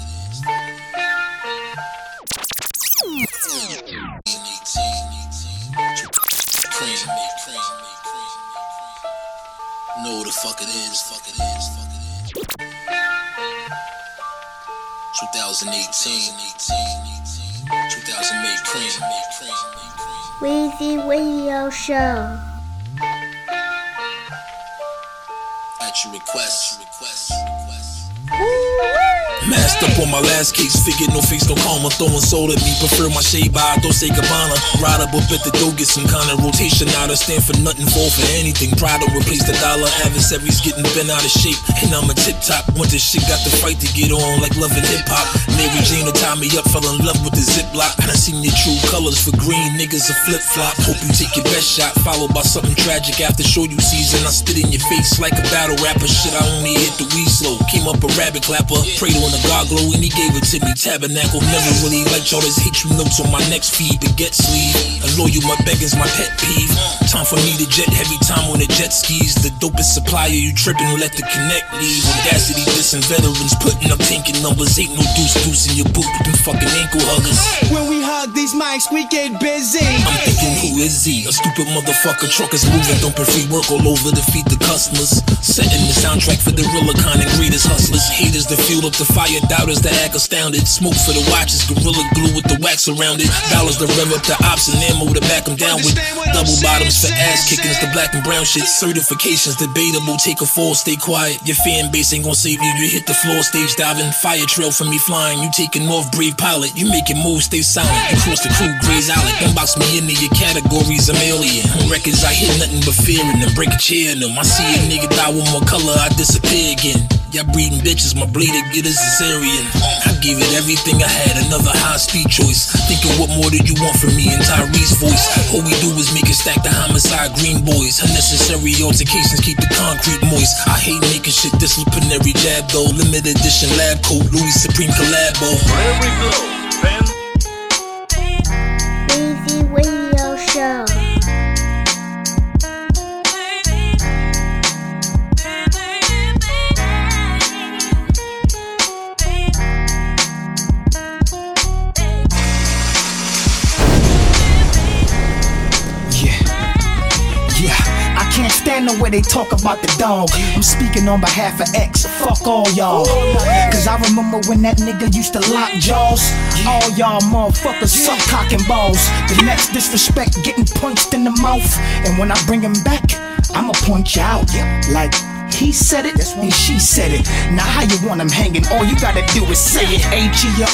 Know what the fuck it is. Fuck it is. Fuck it is. 2018. 2000 Weezy Radio Show. At your request. Masked up on my last case, figured no face, no karma. Throwing soul at me, prefer my shade by Dolce Gabbana. Ride up up at the get some kind of rotation. Now to stand for nothing, fall for anything. Pride don't replace the dollar. Adversaries getting bent out of shape, and I'm a tip top. Want this shit, got the fight to get on, like loving hip hop. Mary Jane to tie me up, fell in love with the ziplock. I seen your true colors for green niggas a flip flop. Hope you take your best shot, followed by something tragic after show you season. I spit in your face like a battle rapper. Shit, I only hit the weed slow. Came up a rabbit clapper, prayed on the God glow, and he gave it to me. Tabernacle, never really liked all this hate you notes on my next feed, but get sleeve. And loyal, my begging's my pet peeve. Time for me to jet heavy time on the jet skis. The dopest supplier, you tripping, let the connect leave. Audacity, dissing veterans, putting up tanking numbers. Ain't no deuce deuce in your boot with them fucking ankle huggers. When we hug these mics, we get busy. I'm thinking, who is he? A stupid motherfucker, truckers moving, dumping free work all over to feed the customers. Setting the soundtrack for the real kind and greatest hustlers. Haters that fuel up the fire, doubters that act astounded. Smoke for the watches, gorilla glue with the wax around it. Dollars to rev up the ops and ammo to back them down with. Double bottoms for ass kickings, the black and brown shit. Certifications debatable, take a fall, stay quiet. Your fan base ain't gonna save you, you hit the floor, stage diving. Fire trail for me flying, you taking off, brave pilot. You making moves, stay silent. You cross the crew, Grey's Island. Don't box me into your categories, I'm alien. Records, I hear nothing but fear in them. Break a chair in them. I see a nigga die with more color, I disappear again. Y'all breeding bitches, my blade bleeder get a cesarean. I gave it everything I had, another high speed choice. Thinking what more did you want from me and Tyrese voice? All we do is make it stack the homicide green boys. Unnecessary altercations keep the concrete moist. I hate making shit disciplinary jab though. Limited edition lab coat, Louis Supreme collabo. Weezy Radio Show. The way they talk about the dog. I'm speaking on behalf of X. Fuck all y'all. Cause I remember when that nigga used to lock jaws. All y'all motherfuckers suck cock and balls. The next disrespect getting punched in the mouth. And when I bring him back, I'ma point you out. Like, he said it and she said it. Now how you want him hanging? All you gotta do is say it. E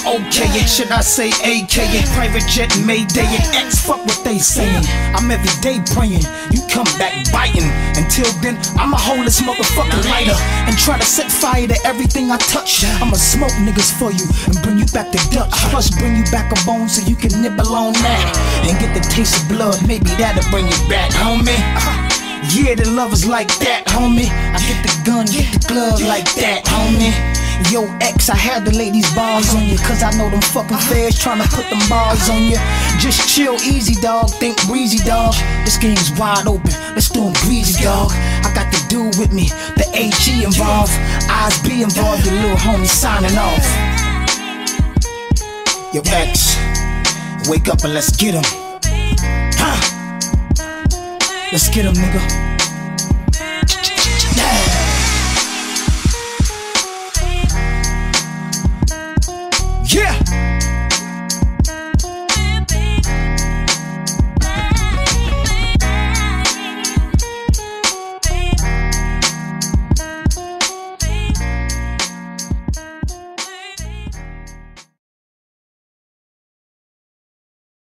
or okay it. Should I say AK it? Private jet Mayday and X fuck what they saying. I'm every day praying. You come back biting. Until then, I'ma hold this motherfucking lighter and try to set fire to everything I touch. I'ma smoke niggas for you and bring you back to Dutch. Plus bring you back a bone so you can nibble on that and get the taste of blood. Maybe that'll bring you back, homie. Yeah, the love is like that, homie. I get the gun, get the glove like that, homie. Yo, X, I had lay these bars on you, cause I know them fucking feds tryna put them bars on you. Just chill, easy, dog. Think breezy, dog. This game's wide open. Let's do 'em breezy, dog. I got the dude with me, the HE involved. Eyes be involved, the little homie signing off. Yo, X, wake up and let's get him. Let's get him, nigga.